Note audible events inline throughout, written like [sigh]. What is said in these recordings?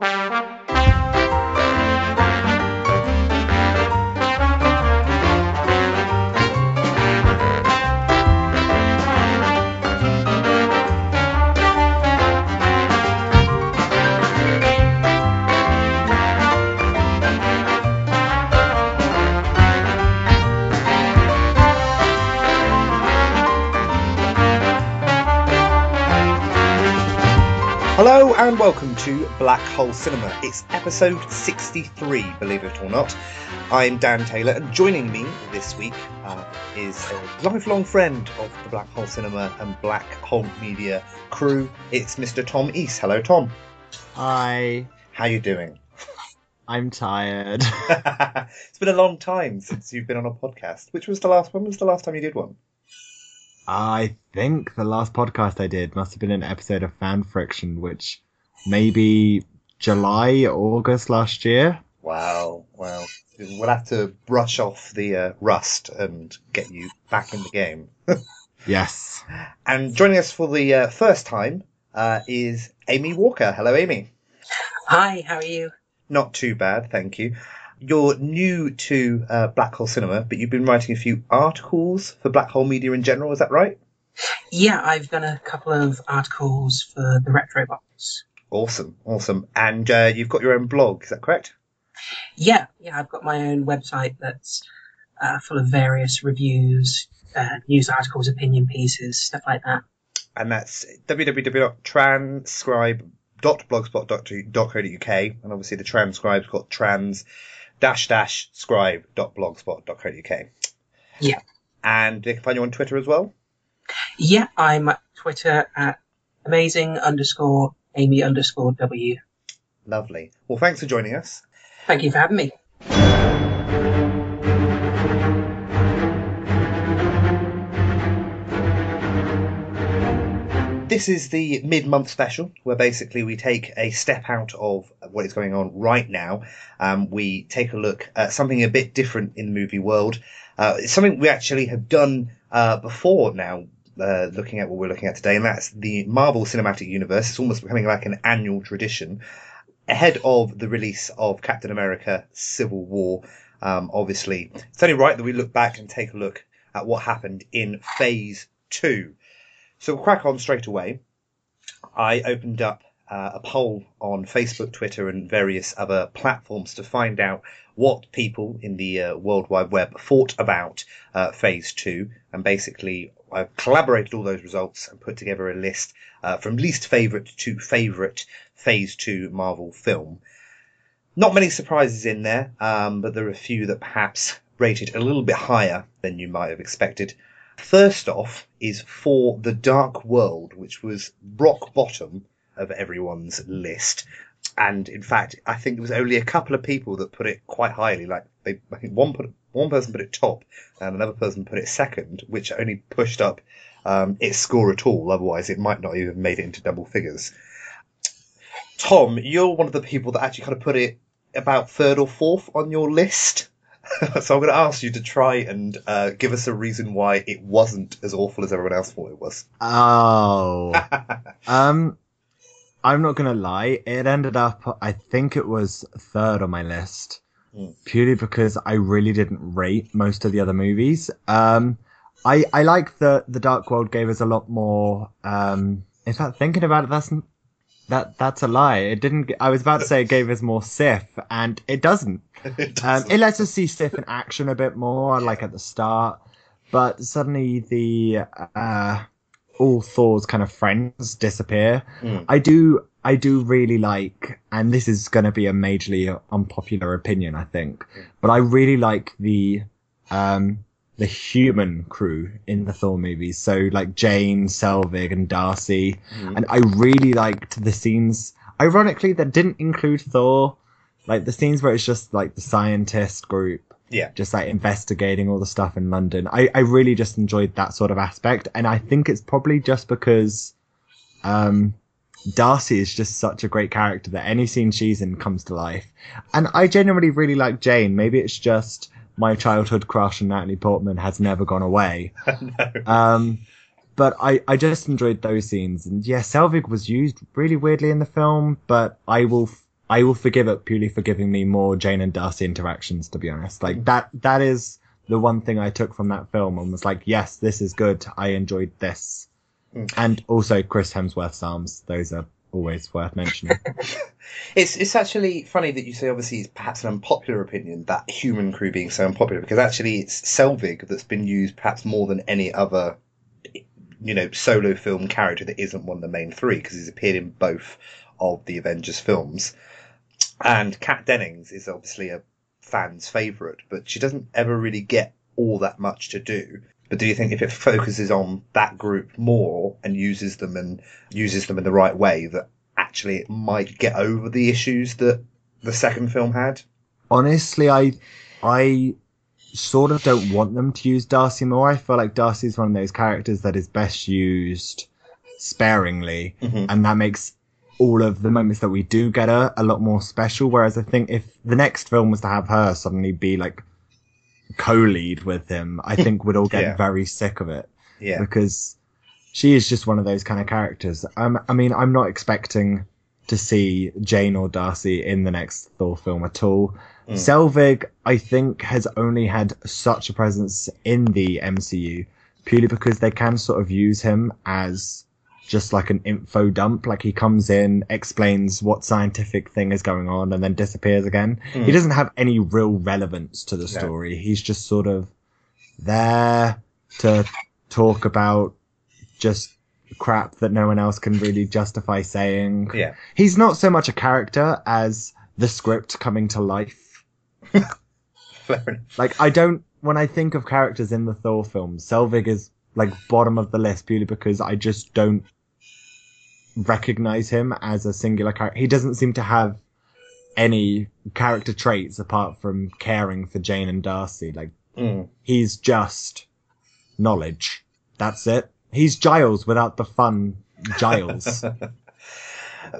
Thank you. Hello and welcome to Black Hole Cinema. It's episode 63, believe it or not. I'm Dan Taylor, and joining me this week uh, is a lifelong friend of the Black Hole Cinema and Black Hole Media crew. It's Mr. Tom East. Hello, Tom. Hi. How you doing? I'm tired. [laughs] it's been a long time since you've been on a podcast. Which was the last? When was the last time you did one? I think the last podcast I did must have been an episode of Fan Friction, which maybe July, August last year. Wow, wow. We'll have to brush off the uh, rust and get you back in the game. [laughs] yes. And joining us for the uh, first time uh, is Amy Walker. Hello, Amy. Hi, how are you? Not too bad, thank you. You're new to uh, Black Hole Cinema, but you've been writing a few articles for Black Hole Media in general. Is that right? Yeah, I've done a couple of articles for the Retro Box. Awesome, awesome. And uh, you've got your own blog, is that correct? Yeah, yeah, I've got my own website that's uh, full of various reviews, uh, news articles, opinion pieces, stuff like that. And that's www.transcribe.blogspot.co.uk. And obviously the transcribe's got trans dash dash scribe.blogspot.co.uk. Yeah. And they can find you on Twitter as well? Yeah, I'm at Twitter at amazing underscore Amy underscore W. Lovely. Well, thanks for joining us. Thank you for having me. This is the mid month special where basically we take a step out of what is going on right now. Um, we take a look at something a bit different in the movie world. Uh, it's something we actually have done uh, before now, uh, looking at what we're looking at today, and that's the Marvel Cinematic Universe. It's almost becoming like an annual tradition. Ahead of the release of Captain America Civil War, um, obviously, it's only right that we look back and take a look at what happened in Phase 2. So we'll crack on straight away. I opened up uh, a poll on Facebook, Twitter, and various other platforms to find out what people in the uh, World Wide Web thought about uh, Phase 2. And basically, I've collaborated all those results and put together a list uh, from least favourite to favourite Phase 2 Marvel film. Not many surprises in there, um, but there are a few that perhaps rated a little bit higher than you might have expected. First off is Thor the Dark World, which was rock bottom of everyone's list. And in fact, I think there was only a couple of people that put it quite highly. Like they, I think one put one person put it top, and another person put it second, which only pushed up um, its score at all. Otherwise, it might not even have made it into double figures. Tom, you're one of the people that actually kind of put it about third or fourth on your list. [laughs] so I'm going to ask you to try and uh, give us a reason why it wasn't as awful as everyone else thought it was. Oh. [laughs] um, I'm not gonna lie. It ended up, I think it was third on my list, Mm. purely because I really didn't rate most of the other movies. Um, I I like that the Dark World gave us a lot more. Um, in fact, thinking about it, that's That that's a lie. It didn't. I was about to say it gave us more Sif, and it doesn't. [laughs] It Um, doesn't. it lets us see Sif in action a bit more, like at the start, but suddenly the uh, all Thor's kind of friends disappear. Mm. I do, I do really like, and this is going to be a majorly unpopular opinion, I think, but I really like the um, the human crew in the Thor movies. So like Jane, Selvig, and Darcy, Mhm. and I really liked the scenes. Ironically, that didn't include Thor. Like the scenes where it's just like the scientist group Yeah. just like investigating all the stuff in London. I, I really just enjoyed that sort of aspect. And I think it's probably just because um, Darcy is just such a great character that any scene she's in comes to life. And I genuinely really like Jane. Maybe it's just my childhood crush on Natalie Portman has never gone away. [laughs] no. Um, but I, I just enjoyed those scenes. And yeah, Selvig was used really weirdly in the film, but I will, f- I will forgive it purely for giving me more Jane and Darcy interactions, to be honest. Like that, that is the one thing I took from that film and was like, yes, this is good. I enjoyed this. Mm. And also Chris Hemsworth's arms. Those are always worth mentioning. [laughs] It's it's actually funny that you say obviously it's perhaps an unpopular opinion that human crew being so unpopular because actually it's Selvig that's been used perhaps more than any other you know solo film character that isn't one of the main three because he's appeared in both of the Avengers films and Kat Dennings is obviously a fan's favorite but she doesn't ever really get all that much to do but do you think if it focuses on that group more and uses them and uses them in the right way that actually it might get over the issues that the second film had. honestly, I, I sort of don't want them to use Darcy more. I feel like Darcy's one of those characters that is best used sparingly, Mhm. and that makes all of the moments that we do get her a lot more special. Whereas I think if the next film was to have her suddenly be like co-lead with him, I think we'd all get Yeah. very sick of it Yeah. because she is just one of those kind of characters. Um, I mean, I'm not expecting to see Jane or Darcy in the next Thor film at all. Mm. Selvig, I think, has only had such a presence in the MCU purely because they can sort of use him as just like an info dump. Like he comes in, explains what scientific thing is going on, and then disappears again. Mm. He doesn't have any real relevance to the No. story. He's just sort of there to talk about just crap that no one else can really justify saying. Yeah. He's not so much a character as the script coming to life. [laughs] Fair enough. Like I don't when I think of characters in the Thor films, Selvig is like bottom of the list purely because I just don't recognize him as a singular character. He doesn't seem to have any character traits apart from caring for Jane and Darcy. Like Mm. he's just knowledge. That's it. He's Giles without the fun Giles. [laughs]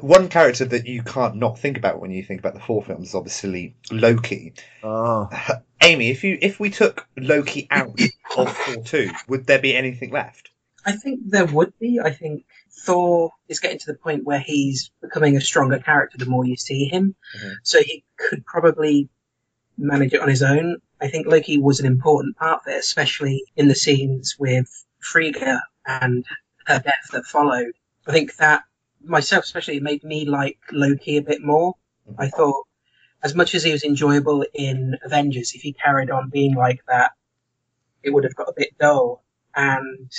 One character that you can't not think about when you think about the Thor films is obviously Loki. oh, [laughs] Amy, if you if we took Loki out [laughs] of Thor two, would there be anything left? I think there would be. I think Thor is getting to the point where he's becoming a stronger character the more you see him. Mhm. So he could probably manage it on his own. I think Loki was an important part there, especially in the scenes with Frigga and her death that followed. I think that myself, especially, it made me like Loki a bit more. I thought, as much as he was enjoyable in Avengers, if he carried on being like that, it would have got a bit dull. And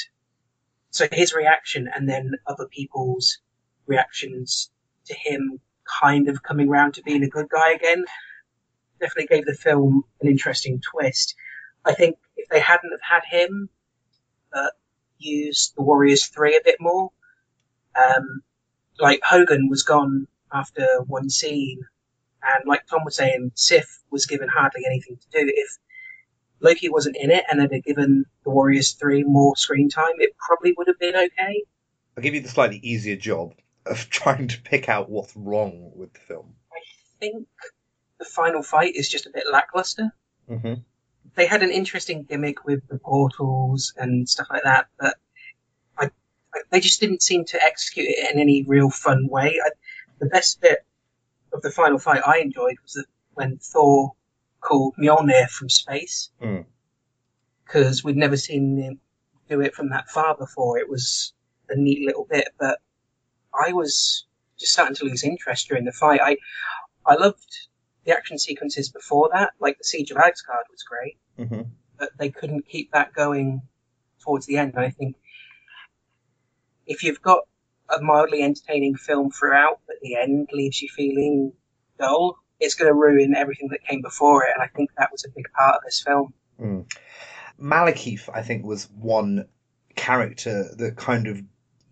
so his reaction and then other people's reactions to him kind of coming round to being a good guy again definitely gave the film an interesting twist. I think if they hadn't have had him, but used the Warriors 3 a bit more, um, like Hogun was gone after one scene, and like Tom was saying, Sif was given hardly anything to do. If Loki wasn't in it and had given the Warriors 3 more screen time, it probably would have been okay. I'll give you the slightly easier job of [laughs] trying to pick out what's wrong with the film. I think the final fight is just a bit lackluster. Mm-hmm. They had an interesting gimmick with the portals and stuff like that, but they just didn't seem to execute it in any real fun way. I, the best bit of the final fight I enjoyed was that when Thor called Mjolnir from space, Mm. because we'd never seen him do it from that far before. It was a neat little bit, but I was just starting to lose interest during the fight. I I loved the action sequences before that, like the Siege of Asgard was great, hmm but they couldn't keep that going towards the end. And I think if you've got a mildly entertaining film throughout, but the end leaves you feeling dull, it's going to ruin everything that came before it. And I think that was a big part of this film. Mm. Malekith, I think, was one character that kind of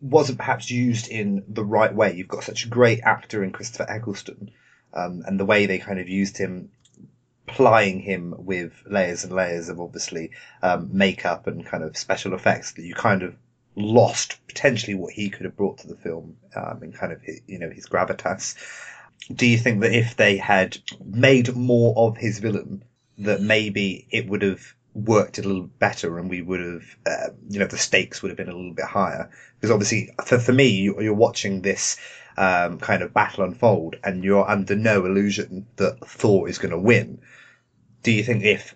wasn't perhaps used in the right way. You've got such a great actor in Christopher Eccleston, um, and the way they kind of used him, plying him with layers and layers of obviously um, makeup and kind of special effects that you kind of lost potentially what he could have brought to the film um, and kind of his, you know his gravitas. Do you think that if they had made more of his villain, that maybe it would have worked a little better and we would have, uh, you know, the stakes would have been a little bit higher? Because obviously, for, for me, you, you're watching this um, kind of battle unfold and you're under no illusion that Thor is going to win. Do you think if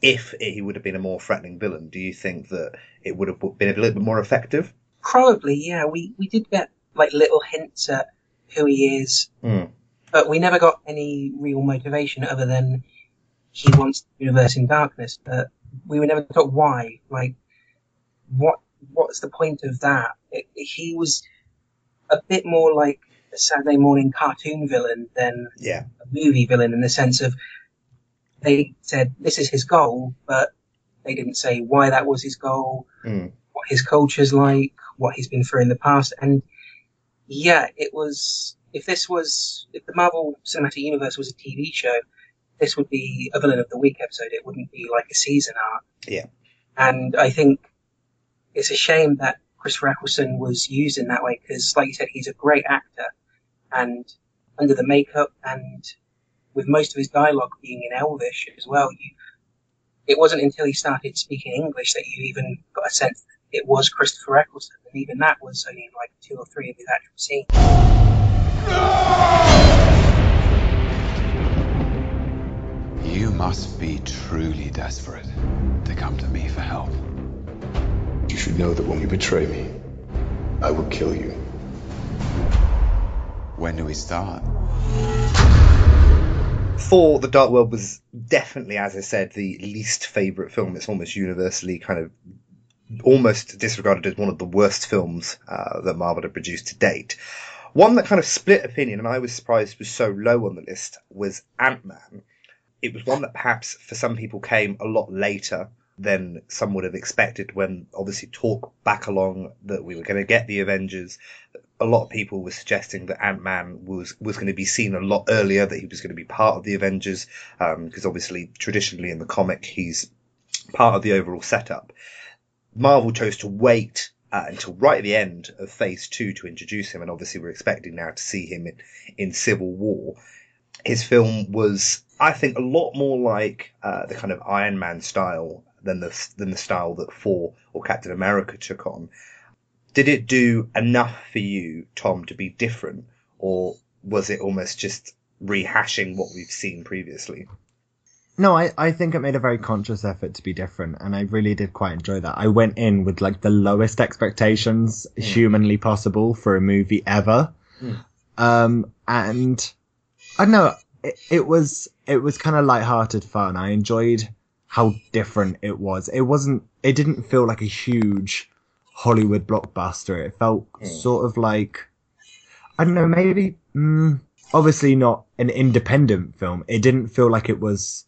if he would have been a more threatening villain, do you think that it would have been a little bit more effective? Probably, yeah. We we did get like little hints at who he is, Mm. but we never got any real motivation other than he wants the universe in darkness. But we were never taught why. Like, what what's the point of that? It, he was a bit more like a Saturday morning cartoon villain than Yeah. a movie villain in the sense of they said this is his goal, but they didn't say why that was his goal, Mm. what his culture's like, what he's been through in the past, and yeah, it was. If this was, if the Marvel Cinematic Universe was a TV show, this would be a villain of the week episode. It wouldn't be like a season arc. Yeah. And I think it's a shame that Chris Eccleston was used in that way because, like you said, he's a great actor, and under the makeup and with most of his dialogue being in Elvish as well, you, it wasn't until he started speaking English that you even got a sense that it was Christopher Eccleston, and even that was only in like two or three of his actual scenes. You must be truly desperate to come to me for help. You should know that when you betray me, I will kill you. When do we start? Thor: The Dark World was definitely, as I said, the least favourite film. It's almost universally kind of almost disregarded as one of the worst films uh, that Marvel had produced to date. One that kind of split opinion, and I was surprised was so low on the list, was Ant Man. It was one that perhaps for some people came a lot later than some would have expected when obviously talk back along that we were going to get the Avengers. A lot of people were suggesting that Ant Man was, was going to be seen a lot earlier, that he was going to be part of the Avengers, because obviously traditionally in the comic he's part of the overall setup. Marvel chose to wait uh, until right at the end of Phase Two to introduce him, and obviously we're expecting now to see him in, in Civil War. His film was, I think, a lot more like uh, the kind of Iron Man style than the than the style that Thor or Captain America took on. Did it do enough for you, Tom, to be different, or was it almost just rehashing what we've seen previously? No, I, I think it made a very conscious effort to be different, and I really did quite enjoy that. I went in with like the lowest expectations humanly possible for a movie ever, Mm. um, and I don't know. It, it was it was kind of light-hearted fun. I enjoyed how different it was. It wasn't. It didn't feel like a huge Hollywood blockbuster. It felt Mm. sort of like I don't know. Maybe mm, obviously not an independent film. It didn't feel like it was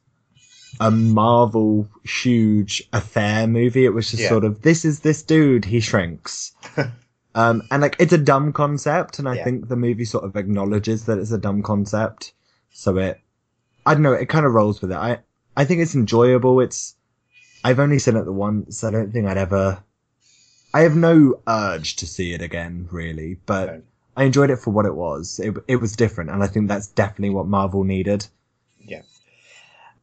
a Marvel huge affair movie. It was just Yeah. sort of this is this dude. He shrinks. [laughs] Um, and like it's a dumb concept, and I Yeah. think the movie sort of acknowledges that it's a dumb concept. So it, I don't know, it kind of rolls with it. I, I think it's enjoyable. It's, I've only seen it the once. I don't think I'd ever, I have no urge to see it again, really. But Okay. I enjoyed it for what it was. It, it was different, and I think that's definitely what Marvel needed. Yeah.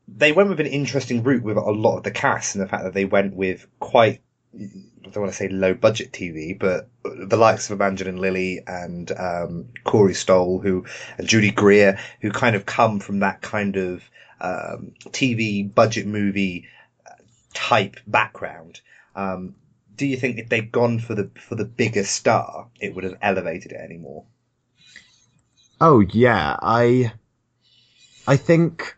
They went with an interesting route with a lot of the cast and the fact that they went with quite, I don't want to say low budget TV, but the likes of Evangeline Lilly and um, Corey Stoll, who, and Judy Greer, who kind of come from that kind of um, TV budget movie uh, type background. Um, do you think if they'd gone for the for the bigger star, it would have elevated it anymore? Oh yeah, I I think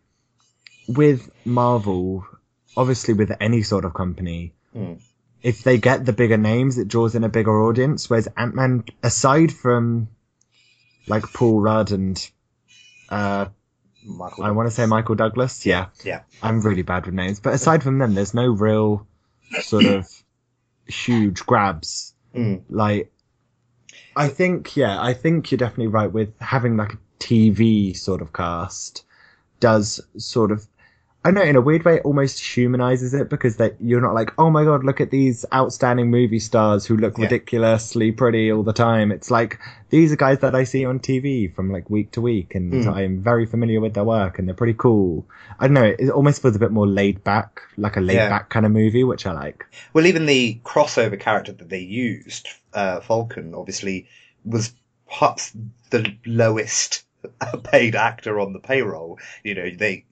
with Marvel, obviously with any sort of company, Mm. if they get the bigger names, it draws in a bigger audience. Whereas Ant Man, aside from like Paul Rudd and uh, Michael. I want to say Michael Douglas, yeah, Yeah. I'm really bad with names, but aside from them, there's no real sort of huge grabs. Mm. Like, I think, yeah, I think you're definitely right with having like a TV sort of cast does sort of, I know in a weird way, it almost humanizes it because that you're not like, oh my god, look at these outstanding movie stars who look Yeah. ridiculously pretty all the time. It's like these are guys that I see on TV from like week to week, and Mm. I'm very familiar with their work, and they're pretty cool. I don't know, it almost feels a bit more laid back, like a laid Yeah. back kind of movie, which I like. Well, even the crossover character that they used, uh, Falcon, obviously was perhaps the lowest [laughs] paid actor on the payroll. You know, they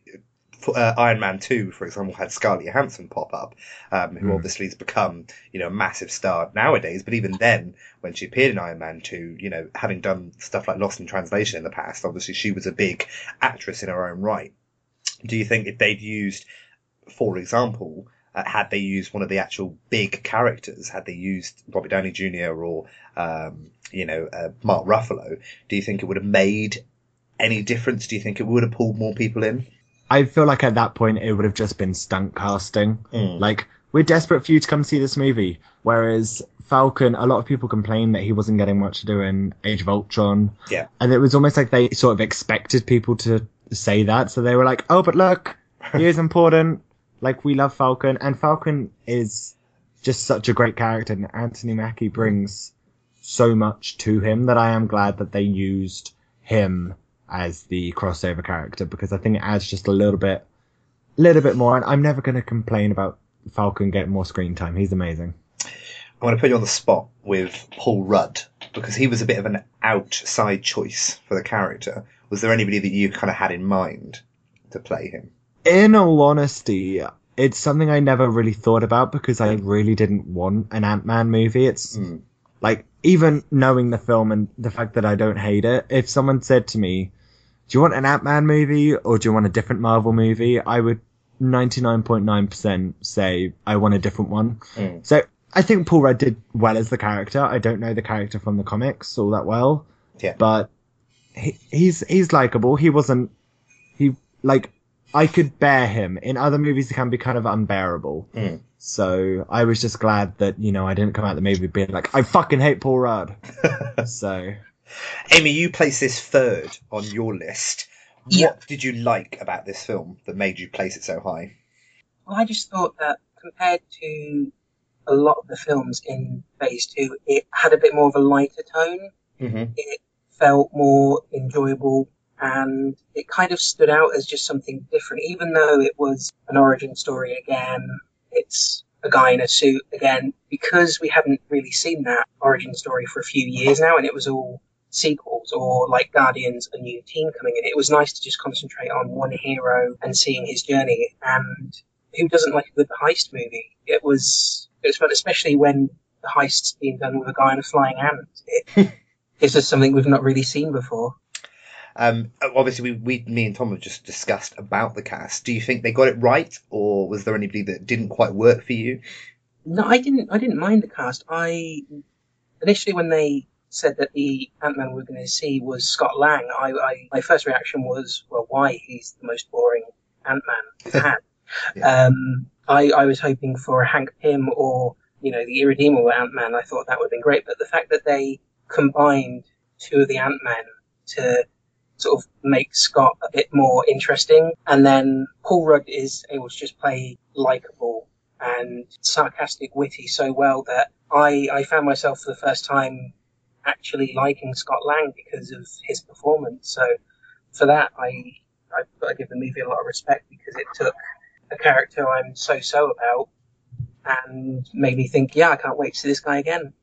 uh, Iron Man two, for example, had Scarlett Johansson pop up, um, who Mm. obviously has become you know a massive star nowadays. But even then, when she appeared in Iron Man two, you know, having done stuff like Lost in Translation in the past, obviously she was a big actress in her own right. Do you think if they'd used, for example, uh, had they used one of the actual big characters, had they used Robert Downey Jr. or um, you know uh, Mark Ruffalo, do you think it would have made any difference? Do you think it would have pulled more people in? I feel like at that point it would have just been stunt casting. Mm. Like, we're desperate for you to come see this movie. Whereas Falcon, a lot of people complained that he wasn't getting much to do in Age of Ultron. Yeah. And it was almost like they sort of expected people to say that. So they were like, oh, but look, he is [laughs] important. Like, we love Falcon. And Falcon is just such a great character. And Anthony Mackie brings so much to him that I am glad that they used him as the crossover character because I think it adds just a little bit, little bit more. And I'm never going to complain about Falcon getting more screen time. He's amazing. I'm going to put you on the spot with Paul Rudd because he was a bit of an outside choice for the character. Was there anybody that you kind of had in mind to play him? In all honesty, it's something I never really thought about because I really didn't want an Ant Man movie. It's Mm. like even knowing the film and the fact that I don't hate it. If someone said to me, "Do you want an Ant Man movie or do you want a different Marvel movie?" I would 99.9% say I want a different one. Mm. So I think Paul Rudd did well as the character. I don't know the character from the comics all that well. Yeah. But he, he's he's likable. He wasn't he like I could bear him. In other movies, he can be kind of unbearable. Mm. So I was just glad that you know I didn't come out of the movie being like I fucking hate Paul Rudd. [laughs] so Amy, you place this third on your list. Yeah. What did you like about this film that made you place it so high? Well, I just thought that compared to a lot of the films in Phase 2, it had a bit more of a lighter tone. Mm-hmm. It felt more enjoyable and it kind of stood out as just something different. Even though it was an origin story again, it's a guy in a suit again, because we hadn't really seen that origin story for a few years now and it was all sequels or like Guardians, a new team coming in. It was nice to just concentrate on one hero and seeing his journey. And who doesn't like a good heist movie? It was it was fun, especially when the heist's being done with a guy in a flying ant. It, [laughs] it's just something we've not really seen before. Um, obviously, we, we, me and Tom have just discussed about the cast. Do you think they got it right, or was there anybody that didn't quite work for you? No, I didn't. I didn't mind the cast. I initially when they said that the Ant Man we're going to see was Scott Lang, I, I my first reaction was, well, why? He's the most boring Ant Man we've had. [laughs] Yeah. um, I, I was hoping for a Hank Pym or you know the irredeemable Ant Man. I thought that would have been great, but the fact that they combined two of the Ant Men to sort of make Scott a bit more interesting, and then Paul Rudd is able to just play likable and sarcastic, witty so well that I, I found myself for the first time actually liking Scott Lang because of his performance. So for that, I I've got to give the movie a lot of respect because it took a character I'm so so about and made me think, yeah, I can't wait to see this guy again.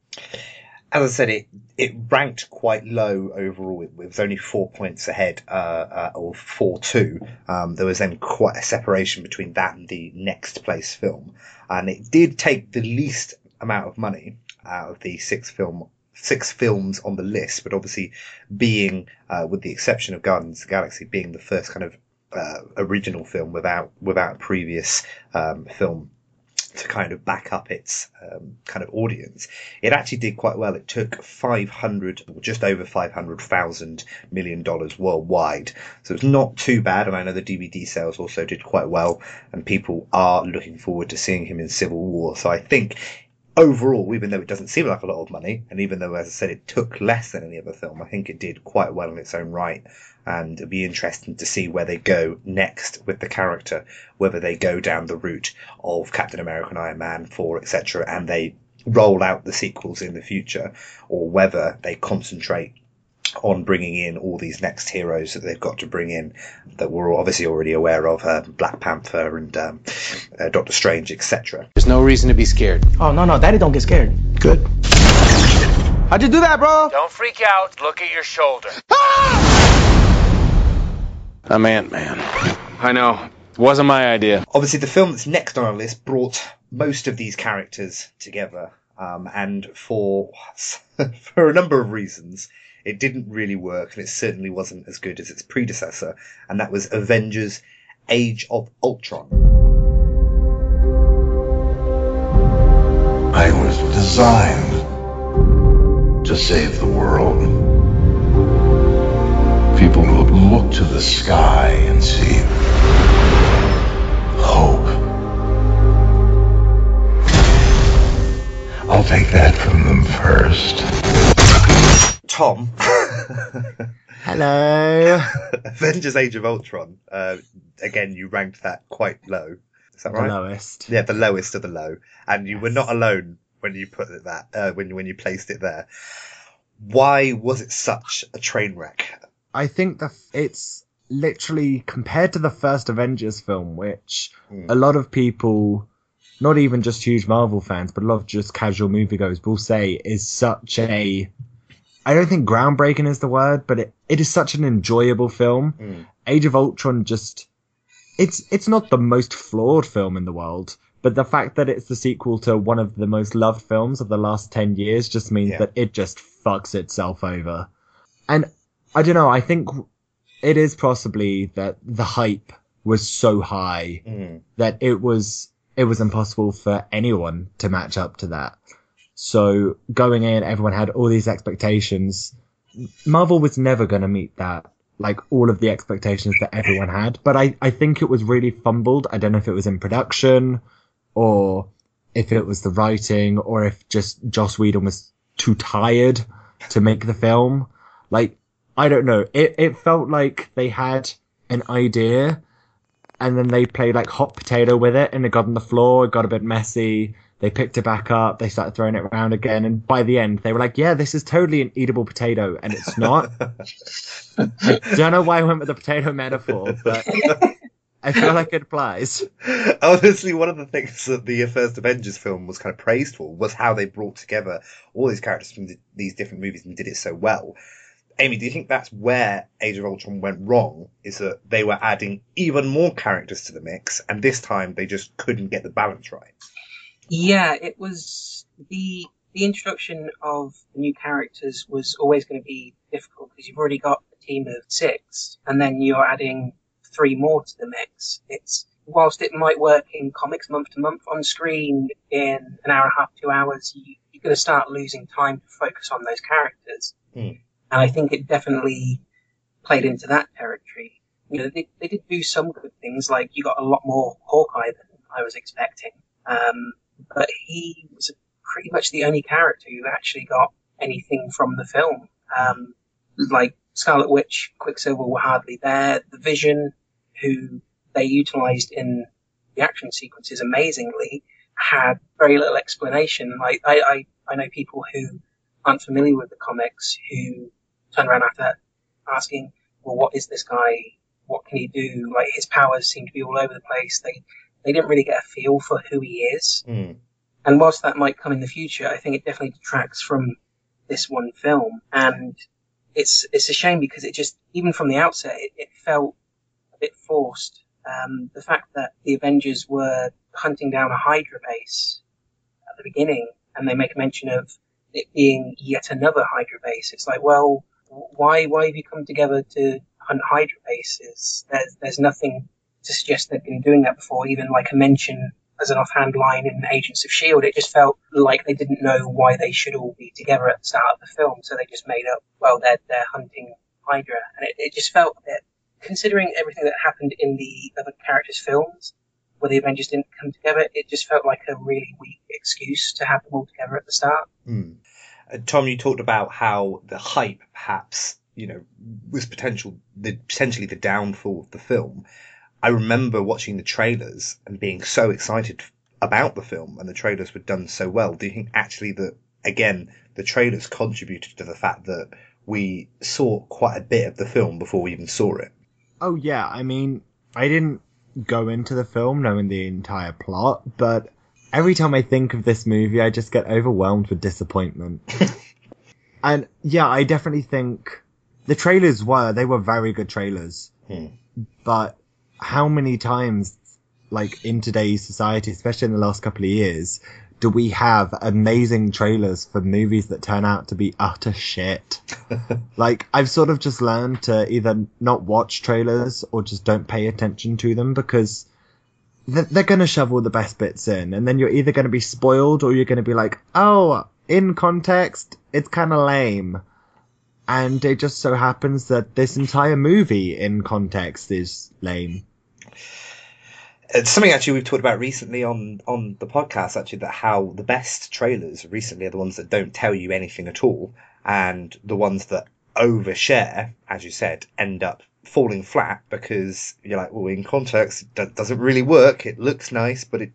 As I said, it it ranked quite low overall. It was only four points ahead, uh, uh, or Thor two. Um, there was then quite a separation between that and the next place film, and it did take the least amount of money out of the six film six films on the list, but obviously being, uh, with the exception of Guardians of the Galaxy, being the first kind of uh, original film without without previous um, film to kind of back up its um, kind of audience, it actually did quite well. It took 500, or just over 500,000 million dollars worldwide. So it's not too bad. And I know the DVD sales also did quite well and people are looking forward to seeing him in Civil War. So I think overall, even though it doesn't seem like a lot of money, and even though, as I said, it took less than any other film, I think it did quite well in its own right and it'll be interesting to see where they go next with the character, whether they go down the route of Captain America and Iron Man 4, etc., and they roll out the sequels in the future, or whether they concentrate on bringing in all these next heroes that they've got to bring in that we're obviously already aware of uh, Black Panther and um, uh, Doctor Strange, etc. There's no reason to be scared. Oh, no, no, Daddy don't get scared. Good. How'd you do that, bro? Don't freak out. Look at your shoulder. I'm Ant Man. I know. It wasn't my idea. Obviously, the film that's next on our list brought most of these characters together, um, and for [laughs] for a number of reasons, it didn't really work, and it certainly wasn't as good as its predecessor, and that was Avengers: Age of Ultron. I was designed to save the world. People will look to the sky and see hope. I'll take that from them first. Tom. [laughs] Hello. [laughs] Avengers: Age of Ultron. Uh, again, you ranked that quite low. Is that The right? lowest. Yeah, the lowest of the low, and you were not alone when you put it that uh, when when you placed it there. Why was it such a train wreck? I think the it's literally compared to the first Avengers film, which Hmm. a lot of people, not even just huge Marvel fans, but a lot of just casual moviegoers will say is such a. I don't think groundbreaking is the word, but it, it is such an enjoyable film. Hmm. Age of Ultron just it's it's not the most flawed film in the world, but the fact that it's the sequel to one of the most loved films of the last 10 years just means Yeah. that it just fucks itself over. And I don't know, I think it is possibly that the hype was so high Mm. that it was it was impossible for anyone to match up to that. So going in, everyone had all these expectations. Marvel was never going to meet that, like all of the expectations that everyone had. But I, I think it was really fumbled. I don't know if it was in production or if it was the writing or if just Joss Whedon was too tired to make the film. Like, I don't know. It, it felt like they had an idea and then they played like hot potato with it and it got on the floor, it got a bit messy. They picked it back up, they started throwing it around again, and by the end they were like, Yeah, this is totally an eatable potato, and it's not. [laughs] I don't know why I went with the potato metaphor, but I feel like it applies. Honestly, one of the things that the first Avengers film was kind of praised for was how they brought together all these characters from th- these different movies and did it so well. Amy, do you think that's where Age of Ultron went wrong? Is that they were adding even more characters to the mix, and this time they just couldn't get the balance right? Yeah, it was the the introduction of new characters was always going to be difficult because you've already got a team of six, and then you're adding three more to the mix. It's whilst it might work in comics month to month on screen in an hour and a half, two hours, you, you're going to start losing time to focus on those characters. Hmm. And I think it definitely played into that territory. You know, they, they did do some good things, like you got a lot more Hawkeye than I was expecting. Um, but he was pretty much the only character who actually got anything from the film. Um, like Scarlet Witch, Quicksilver were hardly there. The Vision, who they utilized in the action sequences amazingly, had very little explanation. Like I, I, I know people who aren't familiar with the comics who turn around after asking, "Well, what is this guy? What can he do?" Like his powers seem to be all over the place. They they didn't really get a feel for who he is. Mm. And whilst that might come in the future, I think it definitely detracts from this one film. And it's it's a shame because it just even from the outset it, it felt a bit forced. Um, the fact that the Avengers were hunting down a Hydra base at the beginning, and they make mention of it being yet another Hydra base. It's like, well, why why have you come together to hunt Hydra bases? There's there's nothing to suggest they'd been doing that before. Even like a mention as an offhand line in Agents of Shield, it just felt like they didn't know why they should all be together at the start of the film, so they just made up, well, they're they're hunting Hydra, and it, it just felt a bit. Considering everything that happened in the other characters' films, where the Avengers didn't come together, it just felt like a really weak excuse to have them all together at the start. Mm. Uh, Tom, you talked about how the hype, perhaps, you know, was potential, the potentially the downfall of the film. I remember watching the trailers and being so excited about the film, and the trailers were done so well. Do you think actually that again the trailers contributed to the fact that we saw quite a bit of the film before we even saw it? Oh yeah, I mean, I didn't go into the film knowing the entire plot, but every time I think of this movie, I just get overwhelmed with disappointment. [laughs] and yeah, I definitely think the trailers were, they were very good trailers. Hmm. But how many times, like in today's society, especially in the last couple of years, do we have amazing trailers for movies that turn out to be utter shit? [laughs] like, I've sort of just learned to either not watch trailers or just don't pay attention to them because they're going to shovel the best bits in, and then you're either going to be spoiled or you're going to be like, oh, in context, it's kind of lame. And it just so happens that this entire movie in context is lame. Uh, it's something actually we've talked about recently on on the podcast actually that how the best trailers recently are the ones that don't tell you anything at all and the ones that overshare as you said end up falling flat because you're like well in context it doesn't really work. It looks nice but it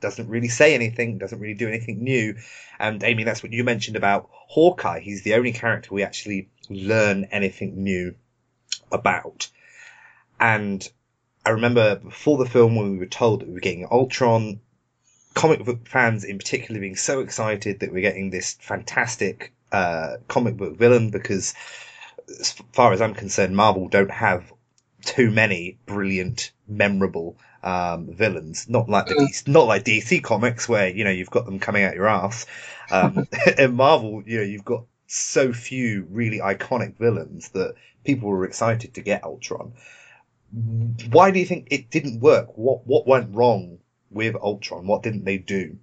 doesn't really say anything doesn't really do anything new. And amy that's what you mentioned about hawkeye. He's the only character we actually learn anything new about. And I remember before the film when we were told that we were getting Ultron, comic book fans in particular being so excited that we're getting this fantastic uh, comic book villain because, as far as I'm concerned, Marvel don't have too many brilliant, memorable um, villains. Not like the DC, not like DC comics where you know you've got them coming out your ass. Um, [laughs] [laughs] in Marvel, you know you've got so few really iconic villains that people were excited to get Ultron why do you think it didn't work? What what went wrong with Ultron? What didn't they do?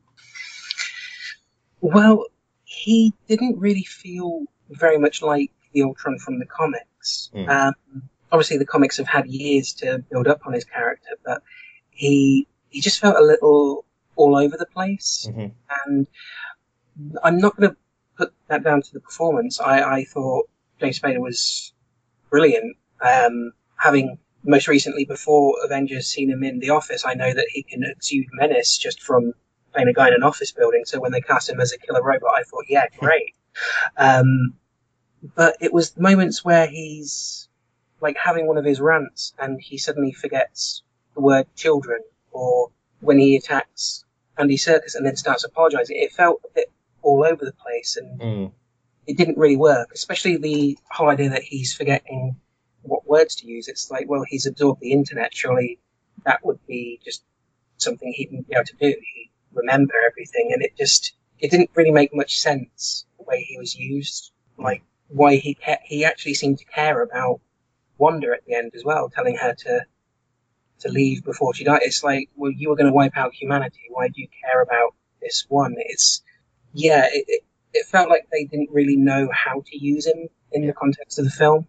Well, he didn't really feel very much like the Ultron from the comics. Mm. Um, obviously, the comics have had years to build up on his character, but he he just felt a little all over the place. Mhm. And I'm not going to put that down to the performance. I, I thought James Spader was brilliant. Um, having most recently before Avengers seen him in The Office, I know that he can exude menace just from playing a guy in an office building. So when they cast him as a killer robot, I thought, yeah, [laughs] great. um, but it was moments where he's like having one of his rants and he suddenly forgets the word children or when he attacks Andy Serkis and then starts apologizing. It felt a bit all over the place and Mm. it didn't really work, especially the whole idea that he's forgetting what words to use. It's like, well, he's absorbed the internet. Surely that would be just something he wouldn't be able to do. He'd remember everything. And it just, it didn't really make much sense the way he was used. Like, why he ca- he actually seemed to care about Wanda at the end as well, telling her to, to leave before she died. It's like, well, you were going to wipe out humanity. Why do you care about this one? It's, yeah, it, it, it felt like they didn't really know how to use him in the context of the film.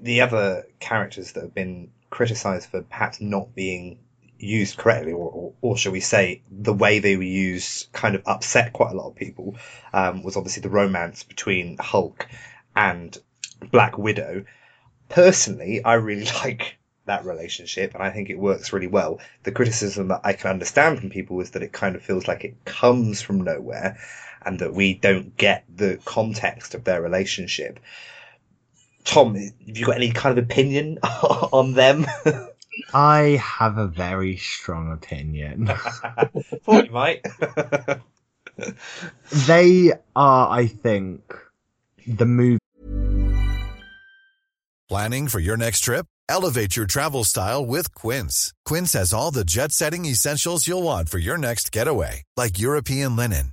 The other characters that have been criticised for perhaps not being used correctly, or, or, or shall we say, the way they were used kind of upset quite a lot of people, um, was obviously the romance between Hulk and Black Widow. Personally, I really [laughs] like that relationship and I think it works really well. The criticism that I can understand from people is that it kind of feels like it comes from nowhere and that we don't get the context of their relationship. Tom, have you got any kind of opinion [laughs] on them? I have a very strong opinion. [laughs] Thought you might. [laughs] they are, I think, the movie. Planning for your next trip? Elevate your travel style with Quince. Quince has all the jet setting essentials you'll want for your next getaway, like European linen,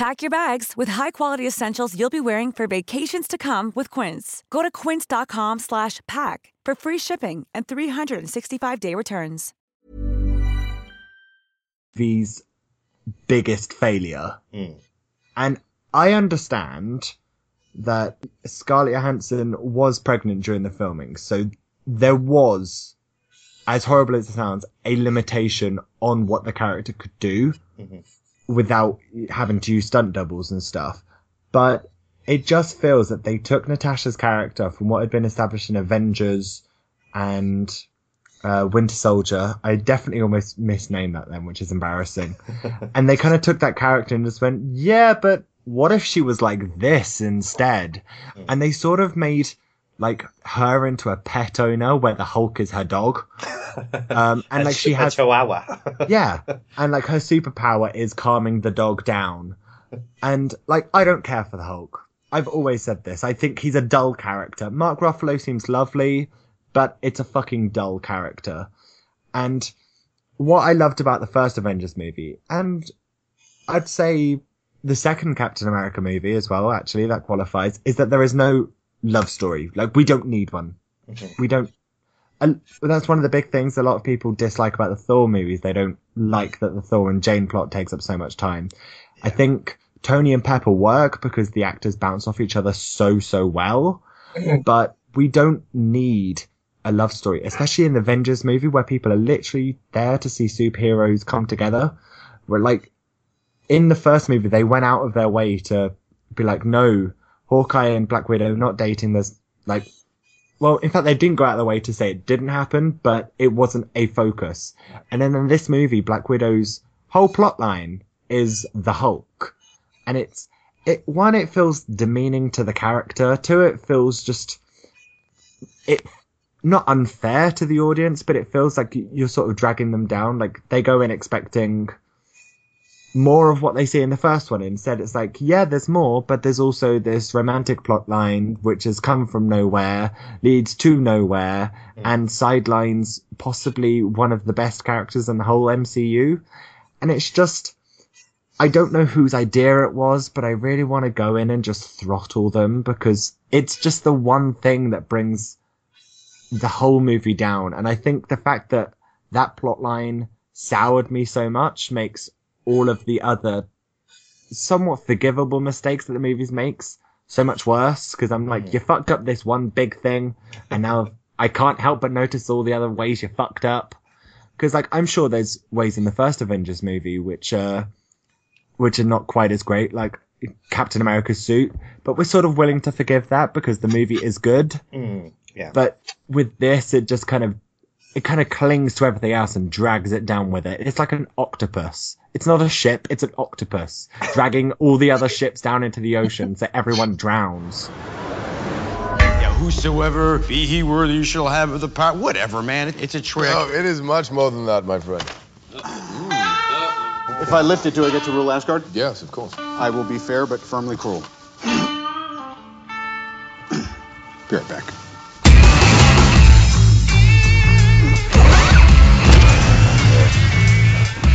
Pack your bags with high-quality essentials you'll be wearing for vacations to come with Quince. Go to quince.com slash pack for free shipping and 365-day returns. V's biggest failure. Mm. And I understand that Scarlett Johansson was pregnant during the filming, so there was, as horrible as it sounds, a limitation on what the character could do Mhm. Without having to use stunt doubles and stuff. But it just feels that they took Natasha's character from what had been established in Avengers and uh, Winter Soldier. I definitely almost misnamed that then, which is embarrassing. [laughs] and they kind of took that character and just went, yeah, but what if she was like this instead? And they sort of made like her into a pet owner where the Hulk is her dog. Um, [laughs] and like she has chihuahua. [laughs] yeah, and like her superpower is calming the dog down. And like I don't care for the Hulk. I've always said this. I think he's a dull character. Mark Ruffalo seems lovely, but it's a fucking dull character. And what I loved about the first Avengers movie, and I'd say the second Captain America movie as well, actually, that qualifies, is that there is no love story. Like, we don't need one. We don't. And that's one of the big things a lot of people dislike about the Thor movies. They don't like that the Thor and Jane plot takes up so much time. I think Tony and Pepper work because the actors bounce off each other so, so well. [laughs] But we don't need a love story, especially in the Avengers movie where people are literally there to see superheroes come together. Where like in the first movie, they went out of their way to be like, no, Hawkeye and Black Widow not dating. There's like, well, in fact, they didn't go out of their way to say it didn't happen, but it wasn't a focus. And then in this movie, Black Widow's whole plot line is the Hulk. And it's, it, one, it feels demeaning to the character. Two, it feels just, it, not unfair to the audience, but it feels like you're sort of dragging them down. Like they go in expecting more of what they see in the first one. Instead, it's like, yeah, there's more, but there's also this romantic plot line which has come from nowhere, leads to nowhere, and sidelines possibly one of the best characters in the whole MCU. And it's just, I don't know whose idea it was, but I really want to go in and just throttle them because it's just the one thing that brings the whole movie down. And I think the fact that that plot line soured me so much makes all of the other somewhat forgivable mistakes that the movies makes so much worse because I'm like, you fucked up this one big thing, and now I can't help but notice all the other ways you fucked up. Because like I'm sure there's ways in the first Avengers movie which uh which are not quite as great, like Captain America's suit, but we're sort of willing to forgive that because the movie is good. Mm, yeah. But with this, it just kind of it kind of clings to everything else and drags it down with it. It's like an octopus. It's not a ship, it's an octopus [laughs] dragging all the other ships down into the ocean so everyone drowns. Yeah, whosoever be he worthy shall have the power. Whatever, man. It- It's a trick. Oh, it is much more than that, my friend. If I lift it, do I get to rule Asgard? Yes, of course. I will be fair but firmly cruel. be right back.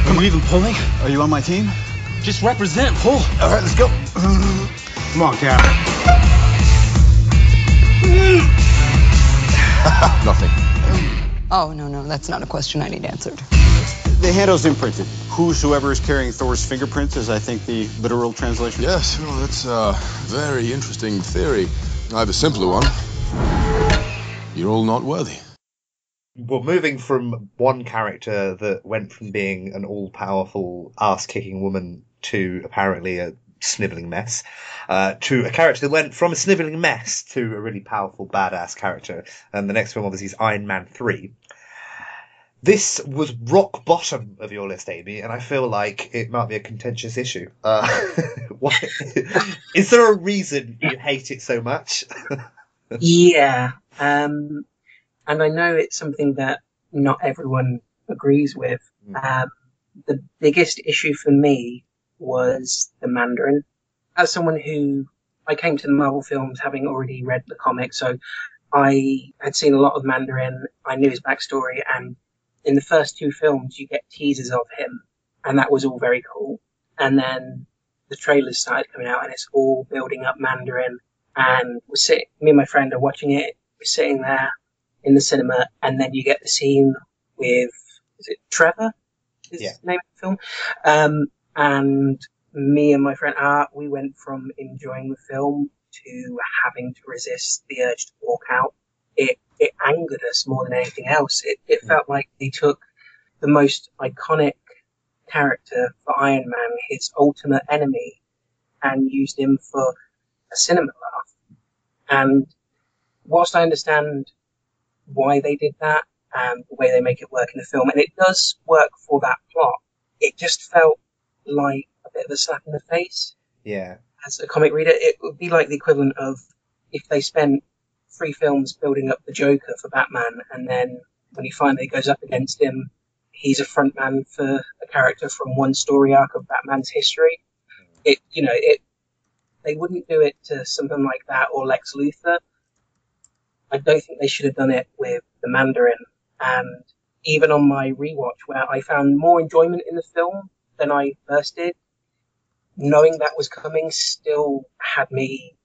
Are you even pulling? Are you on my team? Just represent, pull. All right, let's go. Come on, Cap. [laughs] Nothing. Oh, no, no, that's not a question I need answered. The handle's imprinted. Whosoever is carrying Thor's fingerprints is, I think, the literal translation. Yes, well, that's a very interesting theory. I have a simpler one. You're all not worthy. Well, moving from one character that went from being an all powerful ass kicking woman to apparently a sniveling mess, uh, to a character that went from a sniveling mess to a really powerful badass character. And the next film, obviously, is Iron Man 3. This was rock bottom of your list, Amy, and I feel like it might be a contentious issue. Uh, [laughs] why, is there a reason you hate it so much? [laughs] yeah, um, and I know it's something that not everyone agrees with. Um, the biggest issue for me was the Mandarin. As someone who I came to the Marvel films having already read the comic, so I had seen a lot of Mandarin. I knew his backstory, and in the first two films, you get teasers of him, and that was all very cool. And then the trailers started coming out, and it's all building up Mandarin. And we're sitting, me and my friend are watching it. We're sitting there in the cinema, and then you get the scene with is it Trevor? Is Yeah. the name of the film? Um, and me and my friend Art, we went from enjoying the film to having to resist the urge to walk out. It it angered us more than anything else. It it felt like they took the most iconic character for Iron Man, his ultimate enemy, and used him for a cinema laugh. And whilst I understand why they did that and the way they make it work in the film, and it does work for that plot, it just felt like a bit of a slap in the face yeah. as a comic reader. It would be like the equivalent of if they spent three films building up the Joker for Batman, and then when he finally goes up against him, he's a frontman for a character from one story arc of Batman's history. Mm. It, you know, it. They wouldn't do it to something like that or Lex Luthor. I don't think they should have done it with the Mandarin. And even on my rewatch, where I found more enjoyment in the film than I first did, knowing that was coming still had me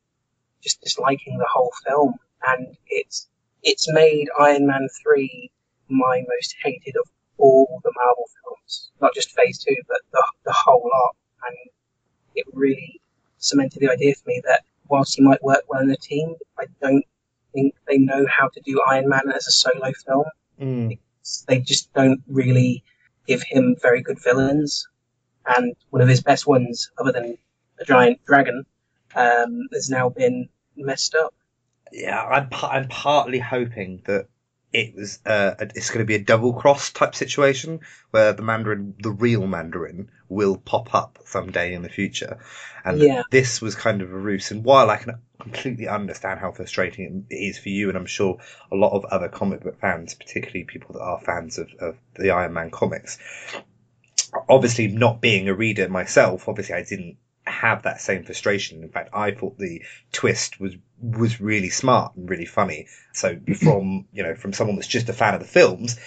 just disliking the whole film. And it's it's made Iron Man three my most hated of all the Marvel films, not just Phase two, but the the whole lot. And it really cemented the idea for me that whilst he might work well in a team, I don't think they know how to do Iron Man as a solo film. Mm. They just don't really give him very good villains. And one of his best ones, other than a giant dragon, um, has now been messed up. Yeah, I'm I'm partly hoping that it was uh, it's going to be a double cross type situation where the Mandarin, the real Mandarin, will pop up someday in the future, and Yeah. this was kind of a ruse. And while I can completely understand how frustrating it is for you, and I'm sure a lot of other comic book fans, particularly people that are fans of, of the Iron Man comics, obviously not being a reader myself, obviously I didn't have that same frustration. In fact, I thought the twist was was really smart and really funny. So [clears throat] from you know from someone that's just a fan of the films,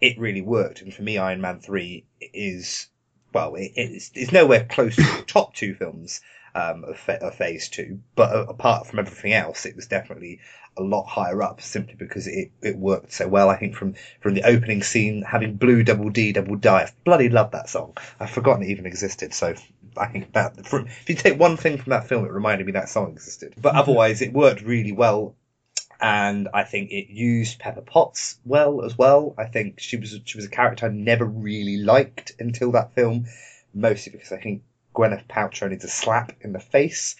it really worked. And for me, Iron Man three is well, it, it's, it's nowhere close to the top two films um, of, fa- of Phase Two, but uh, apart from everything else, it was definitely a lot higher up simply because it, it worked so well. I think from from the opening scene, having Blue Double D Double Die, I bloody love that song. I've forgotten it even existed. So I think that from, if you take one thing from that film, it reminded me that song existed. But otherwise, it worked really well. And I think it used Pepper Potts well as well. I think she was she was a character I never really liked until that film, mostly because I think Gwyneth Paltrow needs a slap in the face.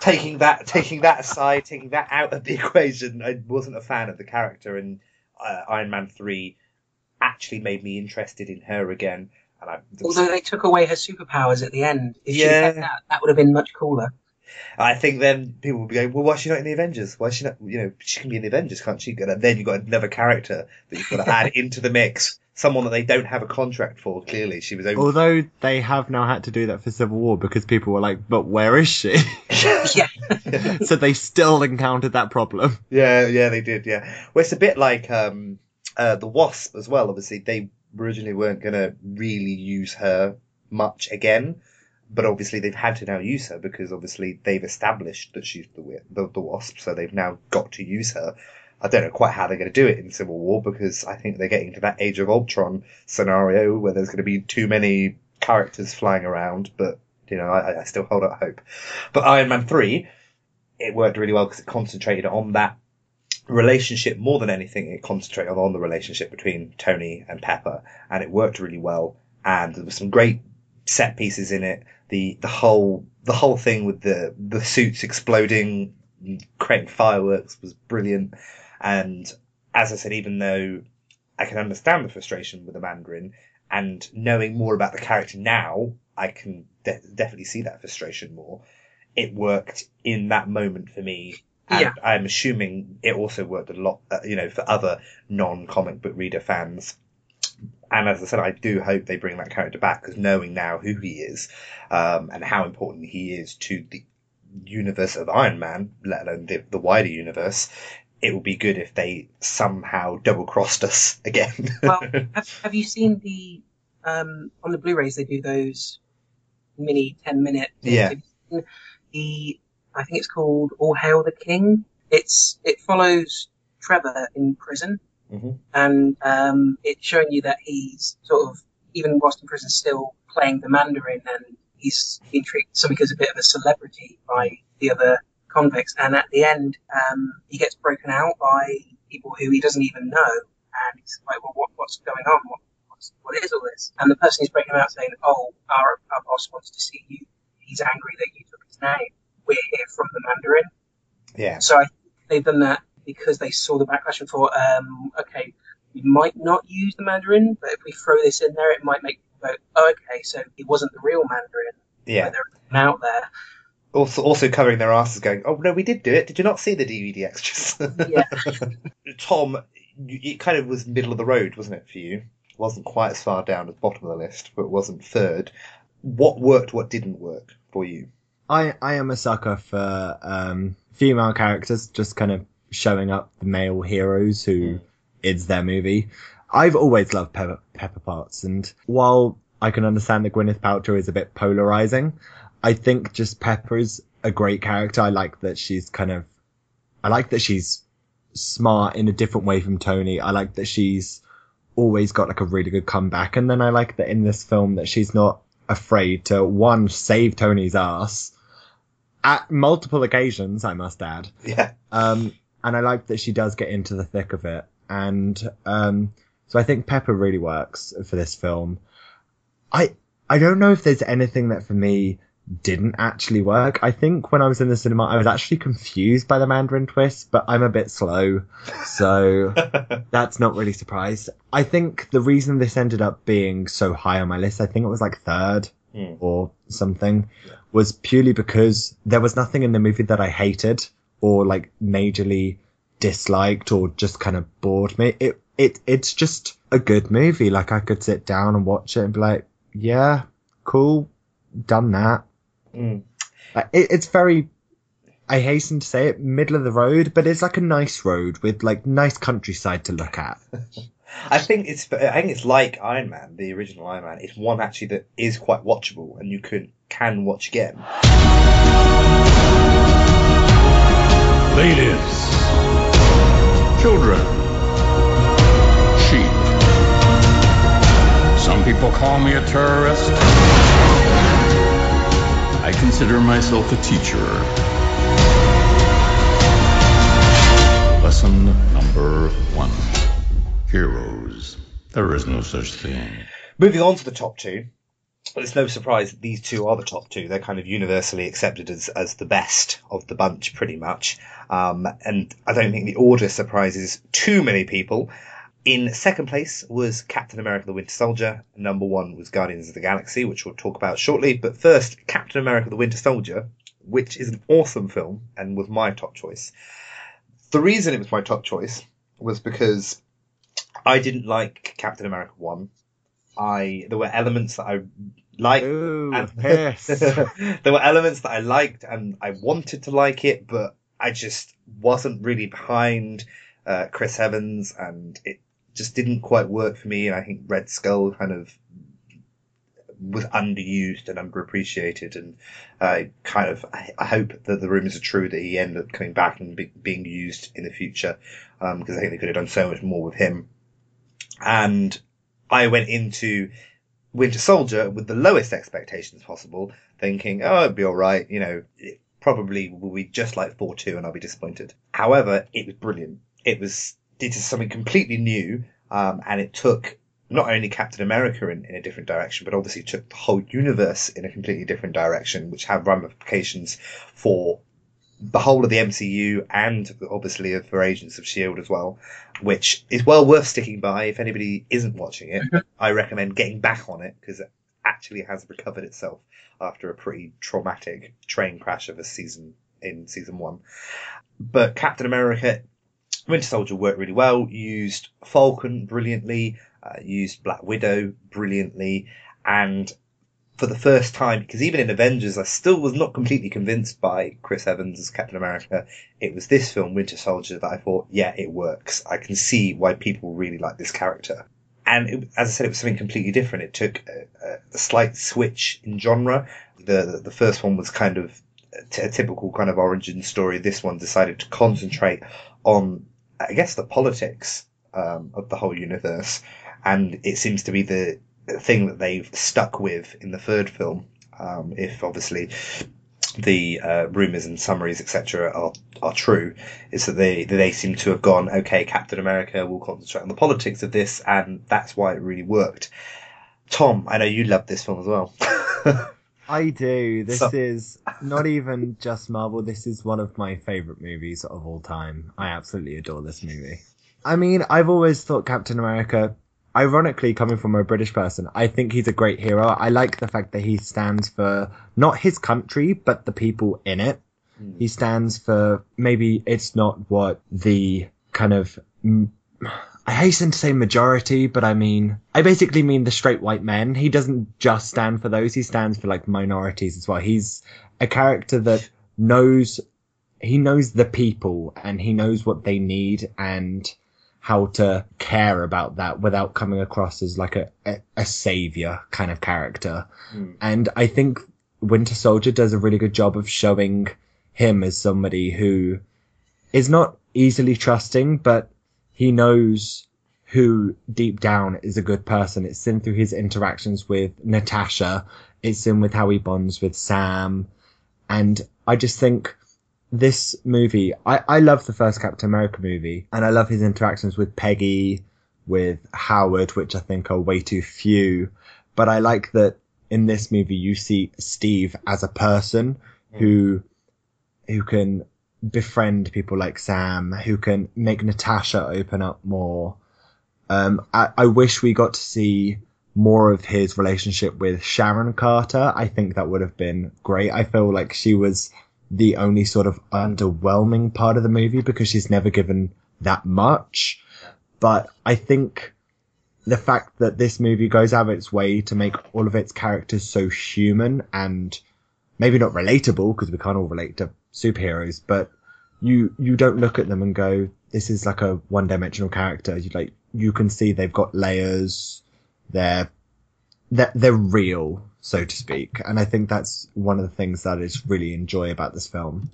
Taking that taking that aside, taking that out of the [laughs] equation, I wasn't a fan of the character, and uh, Iron Man three actually made me interested in her again. And I, Although they took away her superpowers at the end, if she Yeah. had that, that would have been much cooler. I think then people will be going, well, why is she not in the Avengers? Why is she not, you know, she can be in the Avengers, can't she? And then you've got another character that you've got to [laughs] add into the mix. Someone that they don't have a contract for, clearly. She was only. Although they have now had to do that for Civil War because people were like, but where is she? [laughs] yeah. [laughs] so they still encountered that problem. Yeah, yeah, they did, yeah. Well, it's a bit like um, uh, the Wasp as well. Obviously, they originally weren't going to really use her much again. but obviously they've had to now use her because obviously they've established that she's the the, the wasp, so they've now got to use her. I don't know quite how they're going to do it in Civil War because I think they're getting to that Age of Ultron scenario where there's going to be too many characters flying around. But you know, I, I still hold out hope. But Iron Man three, it worked really well because it concentrated on that relationship more than anything. It concentrated on the relationship between Tony and Pepper, and it worked really well. And there were some great set pieces in it. The the whole the whole thing with the the suits exploding, creating fireworks was brilliant. And as I said, even though I can understand the frustration with the Mandarin, and knowing more about the character now, I can de- definitely see that frustration more. It worked in that moment for me. And Yeah. I'm assuming it also worked a lot, uh, you know, for other non-comic book reader fans. And as I said, I do hope they bring that character back because knowing now who he is, um, and how important he is to the universe of Iron Man, let alone the, the wider universe, it would be good if they somehow double crossed us again. well, [laughs] have, have you seen the um, on the Blu-rays they do those mini ten minute? Yeah. Have you seen The I think it's called All Hail the King. It's it follows Trevor in prison, Mhm. and um, it's showing you that he's sort of even whilst in prison still playing the Mandarin, and he's being treated something as a bit of a celebrity by the other convicts. And at the end, um, he gets broken out by people who he doesn't even know, and he's like, "Well, what, what's going on? What, what's, what is all this?" And the person who's breaking him out saying, "Oh, our, our boss wants to see you. He's angry that you took his name. We're here from the Mandarin." yeah. So I they've done that because they saw the backlash and thought, um, okay, we might not use the Mandarin, but if we throw this in there, it might make people go, oh, okay, so it wasn't the real Mandarin. Yeah. But they're out there. Also, also covering their asses, going, "Oh no, we did do it. Did you not see the DVD extras?" Yeah. [laughs] Tom, it kind of was middle of the road, wasn't it for you? It wasn't quite as far down as bottom of the list, but wasn't third. What worked? What didn't work for you? I, I am a sucker for um, female characters just kind of showing up the male heroes who it's their movie. I've always loved Pepper, Pepper Potts, and while I can understand that Gwyneth Paltrow is a bit polarizing, I think just Pepper is a great character. I like that she's kind of, I like that she's smart in a different way from Tony. I like that she's always got like a really good comeback, and then I like that in this film that she's not afraid to one save Tony's ass at multiple occasions. I must add. Yeah. Um, and I like that she does get into the thick of it. And, um, so I think Pepper really works for this film. I, I don't know if there's anything that for me didn't actually work. I think when I was in the cinema, I was actually confused by the Mandarin twist, but I'm a bit slow. So [laughs] that's not really surprised. I think the reason this ended up being so high on my list, I think it was like third Hmm. or something, was purely because there was nothing in the movie that I hated or like majorly disliked or just kind of bored me. It it it's just a good movie. Like I could sit down and watch it and be like, yeah, cool, done that. Mm. Like, it, it's very. I hasten to say it, middle of the road, but it's like a nice road with like nice countryside to look at. [laughs] I think it's I think it's like Iron Man, the original Iron Man. It's one actually that is quite watchable and you can can watch again. Ladies, children, sheep. Some people call me a terrorist. Consider myself a teacher. Lesson number one Heroes. There is no such thing. Moving on to the top two. It's no surprise that these two are the top two. They're kind of universally accepted as, as the best of the bunch, pretty much. Um, and I don't think the order surprises too many people. In second place was Captain America the Winter Soldier. Number one was Guardians of the Galaxy, which we'll talk about shortly. But first, Captain America the Winter Soldier, which is an awesome film and was my top choice. The reason it was my top choice was because I didn't like Captain America 1. I there were elements that I liked. and- [laughs] piss. there were elements that I liked and I wanted to like it, but I just wasn't really behind uh, Chris Evans, and it just didn't quite work for me. And I think Red Skull kind of was underused and underappreciated, and I kind of I, hope that the rumours are true that he ended up coming back and be, being used in the future because um, I think they could have done so much more with him. And I went into Winter Soldier with the lowest expectations possible, thinking, oh, it'd be all right, you know, it probably will be just like Thor 2 and I'll be disappointed. However, it was brilliant. It was, it is something completely new, um, and it took not only Captain America in, in a different direction, but obviously took the whole universe in a completely different direction, which had ramifications for the whole of the MCU and obviously for Agents of Shield as well, which is well worth sticking by. If anybody isn't watching it. I recommend getting back on it because it actually has recovered itself after a pretty traumatic train crash of a season in season one. But Captain America, Winter Soldier worked really well. Used Falcon brilliantly. Uh, used Black Widow brilliantly, and for the first time, because even in Avengers, I still was not completely convinced by Chris Evans as Captain America. It was this film, Winter Soldier, that I thought, yeah, it works. I can see why people really like this character. And it, as I said, it was something completely different. It took a, a slight switch in genre. The the first one was kind of a, t- a typical kind of origin story. This one decided to concentrate on, I guess, the politics um, of the whole universe, and it seems to be the thing that they've stuck with in the third film. Um, if obviously the uh, rumors and summaries etc. are are true, is that they they seem to have gone okay. Captain America will concentrate on the politics of this, and that's why it really worked. Tom, I know you love this film as well. [laughs] I do. This So- is not even just Marvel. This is one of my favorite movies of all time. I absolutely adore this movie. I mean, I've always thought Captain America, ironically coming from a British person, I think he's a great hero. I like the fact that he stands for not his country, but the people in it. He stands for maybe it's not what the kind of mm, I hasten to say majority, but I mean I basically mean the straight white men. He doesn't just stand for those; he stands for like minorities as well. He's a character that knows he knows the people and he knows what they need and how to care about that without coming across as like a, a, a savior kind of character. Hmm. And I think Winter Soldier does a really good job of showing him as somebody who is not easily trusting, but he knows who deep down is a good person. It's in through his interactions with Natasha. It's in with how he bonds with Sam. And I just think this movie, I, I love the first Captain America movie and I love his interactions with Peggy, with Howard, which I think are way too few. But I like that in this movie you see Steve as a person mm. who who can befriend people like Sam, who can make Natasha open up more. Um, I, I wish we got to see more of his relationship with Sharon Carter. I think that would have been great. I feel like she was the only sort of underwhelming part of the movie because she's never given that much. But I think the fact that this movie goes out of its way to make all of its characters so human and maybe not relatable because we can't all relate to superheroes, but you you don't look at them and go, this is like a one dimensional character. You like you can see they've got layers. They're they're, they're real, so to speak, and I think that's one of the things that I just really enjoy about this film.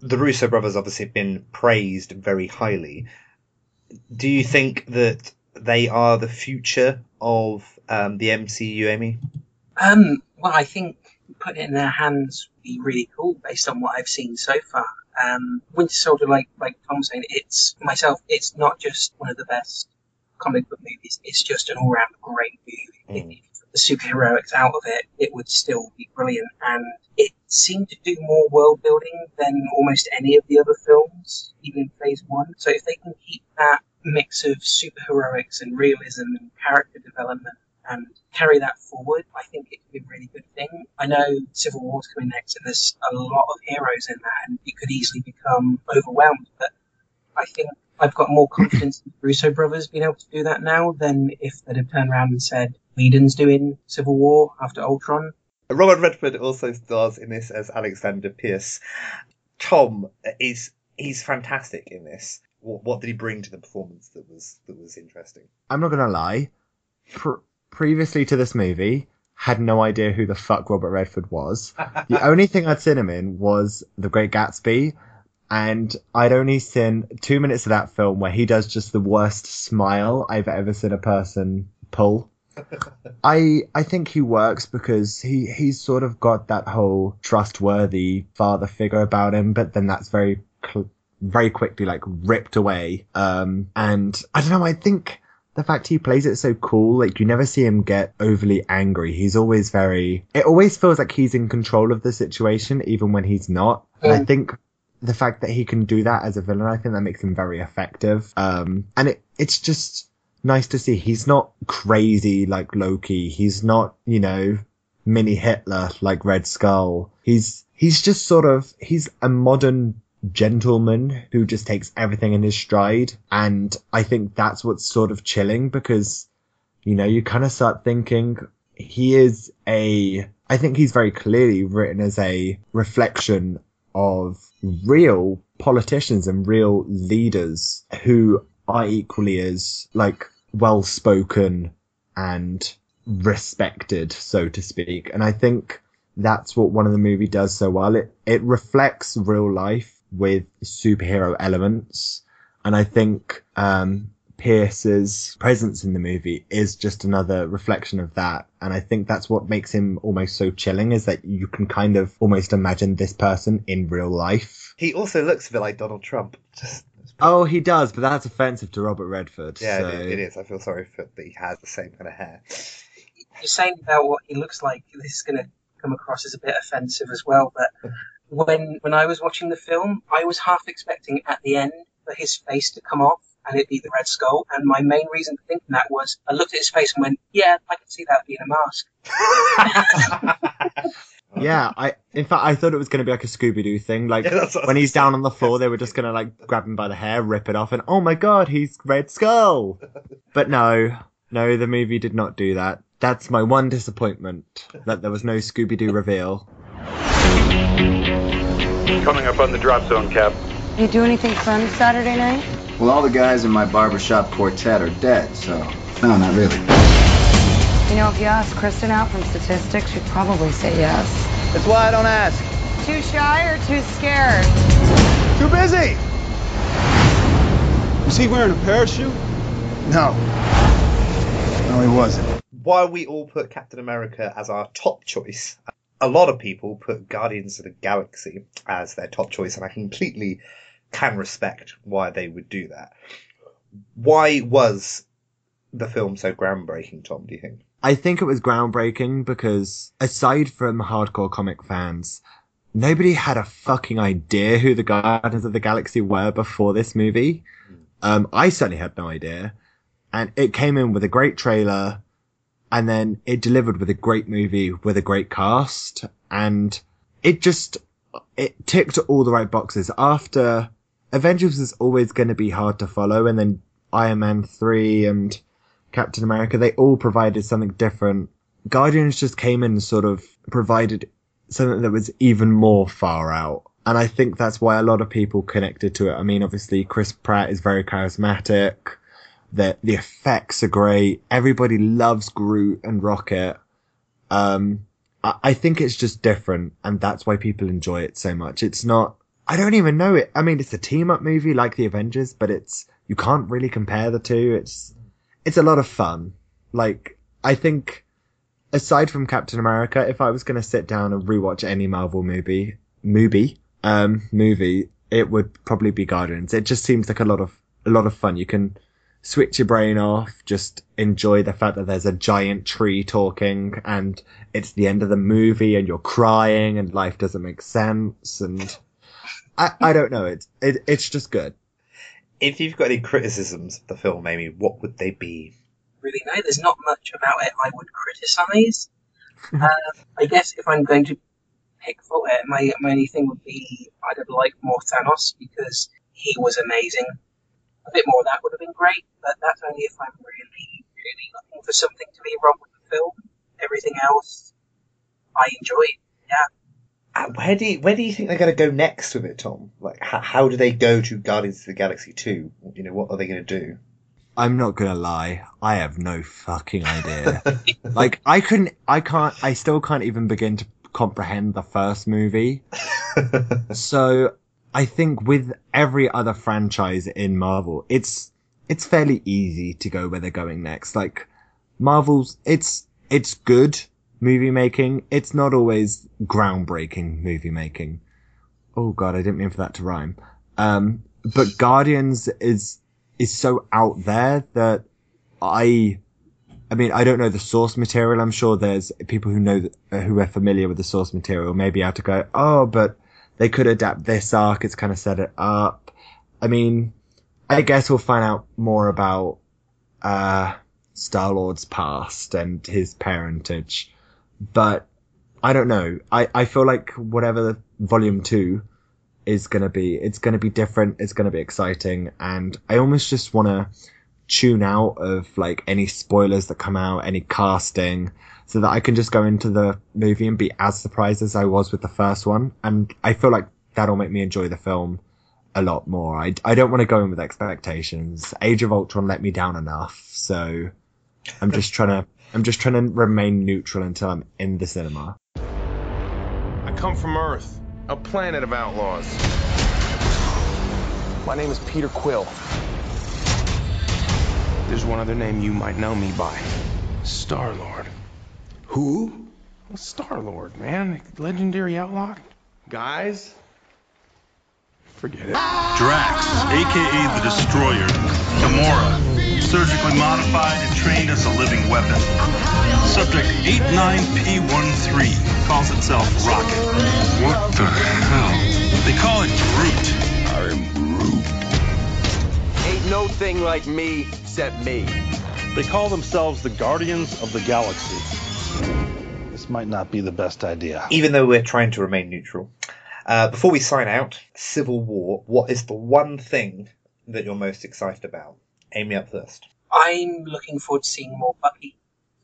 the Russo brothers obviously have been praised very highly. Do you think that they are the future of um, the MCU, Amy? Um, well, I think putting it in their hands would be really cool based on what I've seen so far. Um, Winter Soldier, like like Tom's saying, it's myself. It's not just one of the best comic book movies. It's just an all-round great movie. If the superheroics out of it, it would still be brilliant. And it seemed to do more world building than almost any of the other films, even in Phase One. So if they can keep that mix of superheroics and realism and character development and carry that forward, I think it could be a really good thing. I know Civil War's coming next, and there's a lot of heroes in that, and it could easily become overwhelmed. But I think I've got more confidence in the Russo brothers being able to do that now than if they'd have turned around and said, Whedon's doing Civil War after Ultron. Robert Redford also stars in this as Alexander Pierce. Tom is he's fantastic in this. What, what did he bring to the performance that was that was interesting? I'm not gonna lie. Pr- previously to this movie, had no idea who the fuck Robert Redford was. the [laughs] only thing I'd seen him in was The Great Gatsby, and I'd only seen two minutes of that film where he does just the worst smile I've ever seen a person pull. [laughs] I I think he works because he he's sort of got that whole trustworthy father figure about him, but then that's very cl- very quickly like ripped away. Um, and I don't know. I think the fact he plays it so cool, like you never see him get overly angry. He's always very. It always feels like he's in control of the situation, even when he's not. And I think the fact that he can do that as a villain, I think that makes him very effective. Um, and it it's just nice to see. He's not crazy like Loki. He's not, you know, mini Hitler like Red Skull. He's he's just sort of he's a modern gentleman who just takes everything in his stride. And I think that's what's sort of chilling because, you know, you kind of start thinking he is a, I think he's very clearly written as a reflection of real politicians and real leaders who are equally as like well spoken and respected, so to speak. And I think that's what one of the movie does so well. It it reflects real life with superhero elements. And I think um Pierce's presence in the movie is just another reflection of that. And I think that's what makes him almost so chilling is that you can kind of almost imagine this person in real life. He also looks a bit like Donald Trump. Just Oh, he does, but that's offensive to Robert Redford. yeah, so- it, it is. I feel sorry for that he has the same kind of hair. You're saying about what he looks like. This is going to come across as a bit offensive as well. But when when I was watching the film, I was half expecting at the end for his face to come off and it be the Red Skull. And my main reason for thinking that was I looked at his face and went, "Yeah, I can see that being a mask." [laughs] Yeah, I in fact I thought it was going to be like a Scooby Doo thing. Like Yeah, that's what I when he's down on the floor, they were just going to like grab him by the hair, rip it off, and oh my god, he's Red Skull. But no, no, the movie did not do that. That's my one disappointment that there was no Scooby Doo reveal. Coming up on the drop zone, Cap. You do anything fun Saturday night? Well, all the guys in my barbershop quartet are dead, so. No, not really. You know, if you ask Kristen out from statistics, she'd probably say yes. That's why I don't ask. Too shy or too scared? Too busy. Was he wearing a parachute? No. No, he wasn't. Why we all put Captain America as our top choice, a lot of people put Guardians of the Galaxy as their top choice, and I completely can respect why they would do that. Why was the film so groundbreaking, Tom, do you think? I think it was groundbreaking because aside from hardcore comic fans, nobody had a fucking idea who the Guardians of the Galaxy were before this movie. Um, I certainly had no idea. And it came in with a great trailer and then it delivered with a great movie with a great cast and it just, it ticked all the right boxes. After Avengers was always going to be hard to follow and then Iron Man 3 and Captain America, they all provided something different. Guardians just came in and sort of provided something that was even more far out. And I think that's why a lot of people connected to it. I mean, obviously Chris Pratt is very charismatic. The, the effects are great. Everybody loves Groot and Rocket. Um, I, I think it's just different and that's why people enjoy it so much. It's not, I don't even know it. I mean, it's a team up movie like the Avengers, but it's, you can't really compare the two. It's, it's a lot of fun. Like, I think, aside from Captain America, if I was going to sit down and rewatch any Marvel movie, movie, um, movie, it would probably be Guardians. It just seems like a lot of, a lot of fun. You can switch your brain off, just enjoy the fact that there's a giant tree talking and it's the end of the movie and you're crying and life doesn't make sense and I, I don't know. It's, it, it's just good. If you've got any criticisms of the film, Amy, what would they be? really no, There's not much about it I would criticise. uh, [laughs] I guess if I'm going to pick for it, my, my only thing would be I'd have liked more Thanos because he was amazing. A bit more of that would have been great, but that's only if I'm really, really looking for something to be wrong with the film. Everything else, I enjoyed. Yeah. Uh, where do you, where do you think they're going to go next with it, Tom? Like, how, how do they go to Guardians of the Galaxy 2? You know, what are they going to do? I'm not gonna lie. I have no fucking idea. [laughs] like, I couldn't, I can't, I still can't even begin to comprehend the first movie. [laughs] so, I think with every other franchise in Marvel, it's, it's fairly easy to go where they're going next. Like, Marvel's, it's, it's good movie making. It's not always groundbreaking movie making. Oh god, I didn't mean for that to rhyme. Um, but Guardians is, is so out there that I, I mean, I don't know the source material. I'm sure there's people who know, who are familiar with the source material, maybe have to go, oh, but they could adapt this arc. It's kind of set it up. I mean, I guess we'll find out more about, uh, Star Lord's past and his parentage, but I don't know. I, I feel like whatever volume two is to be, it's to be different. It's to be exciting. And I almost just want to tune out of like any spoilers that come out, any casting, so that I can just go into the movie and be as surprised as I was with the first one. And I feel like that'll make me enjoy the film a lot more. I, I don't want to go in with expectations. Age of Ultron let me down enough. So I'm just trying to, I'm just trying to remain neutral until I'm in the cinema. I come from Earth, a planet of outlaws. My name is Peter Quill. There's one other name you might know me by Star Lord. Who? Star Lord, man. Legendary outlaw. Guys? Forget it. Drax, aka the Destroyer, Gamora, surgically modified and trained as a living weapon. Subject 89P13 calls itself Rocket. What the hell? They call it Groot. I'm Groot. Ain't no thing like me except me. They call themselves the Guardians of the Galaxy. This might not be the best idea. Even though we're trying to remain neutral. Uh, before we sign out, Civil War, what is the one thing that you're most excited about? Amy up first. I'm looking forward to seeing more Bucky.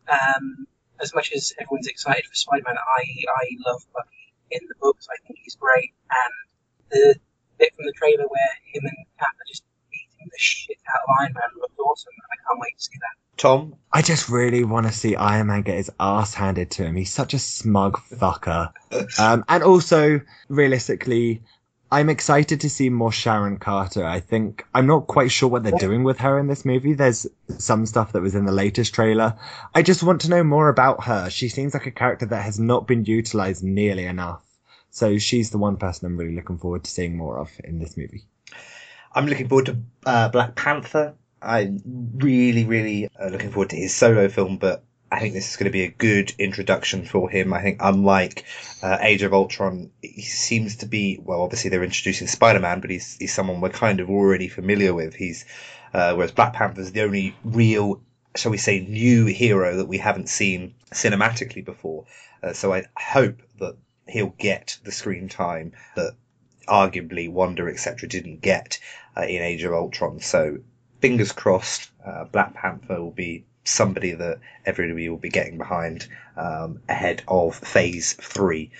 Um, as much as everyone's excited for Spider-Man, I I love Bucky in the books. I think he's great, and the bit from the trailer where him and Cap are just beating the shit out of Iron Man looked awesome, and I can't wait to see that. Tom? I just really want to see Iron Man get his ass handed to him. He's such a smug fucker. [laughs] um, and also, realistically, I'm excited to see more Sharon Carter. I think I'm not quite sure what they're doing with her in this movie. There's some stuff that was in the latest trailer. I just want to know more about her. She seems like a character that has not been utilized nearly enough. So she's the one person I'm really looking forward to seeing more of in this movie. I'm looking forward to uh, Black Panther. I'm really, really uh, looking forward to his solo film, but I think this is going to be a good introduction for him. I think, unlike uh, Age of Ultron, he seems to be well. Obviously, they're introducing Spider-Man, but he's he's someone we're kind of already familiar with. He's uh, whereas Black Panther's the only real, shall we say, new hero that we haven't seen cinematically before. Uh, so I hope that he'll get the screen time that arguably Wanda etc. didn't get uh, in Age of Ultron. So fingers crossed, uh, Black Panther will be somebody that everybody will be getting behind um, ahead of Phase Three.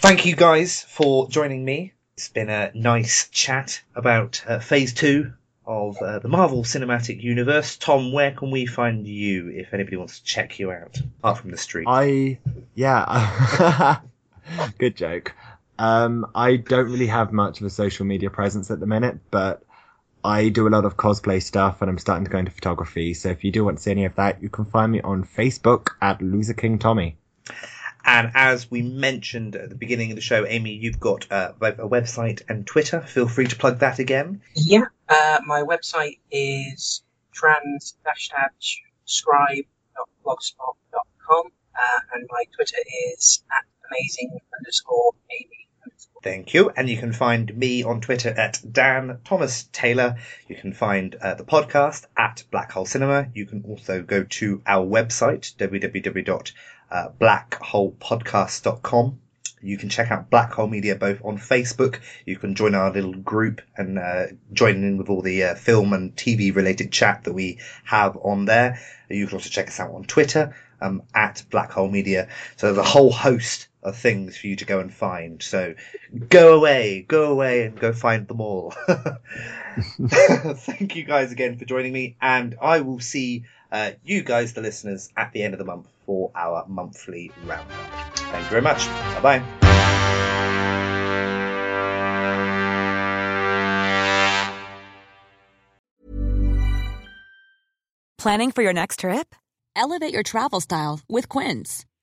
Thank you guys for joining me. It's been a nice chat about uh, Phase Two of uh, the Marvel Cinematic Universe. Tom, where can we find you if anybody wants to check you out, apart from the street? I yeah, [laughs] good joke. Um, I don't really have much of a social media presence at the minute, but I do a lot of cosplay stuff and I'm starting to go into photography. So if you do want to see any of that, you can find me on Facebook at Loser King Tommy. And as we mentioned at the beginning of the show, Amy, you've got uh, both a website and Twitter. Feel free to plug that again. Yeah, uh, my website is trans-scribe.blogspot.com uh, and my Twitter is at amazing underscore Amy. Thank you. And you can find me on Twitter at Dan Thomas Taylor. You can find uh, the podcast at Black Hole Cinema. You can also go to our website, www.blackholepodcast.com. You can check out Black Hole Media both on Facebook. You can join our little group and uh, join in with all the uh, film and TV related chat that we have on there. You can also check us out on Twitter um, at Black Hole Media. So there's a whole host of things for you to go and find. So go away, go away and go find them all. [laughs] Thank you guys again for joining me, and I will see uh, you guys, the listeners, at the end of the month for our monthly roundup. Thank you very much. Bye bye. Planning for your next trip? Elevate your travel style with Quince.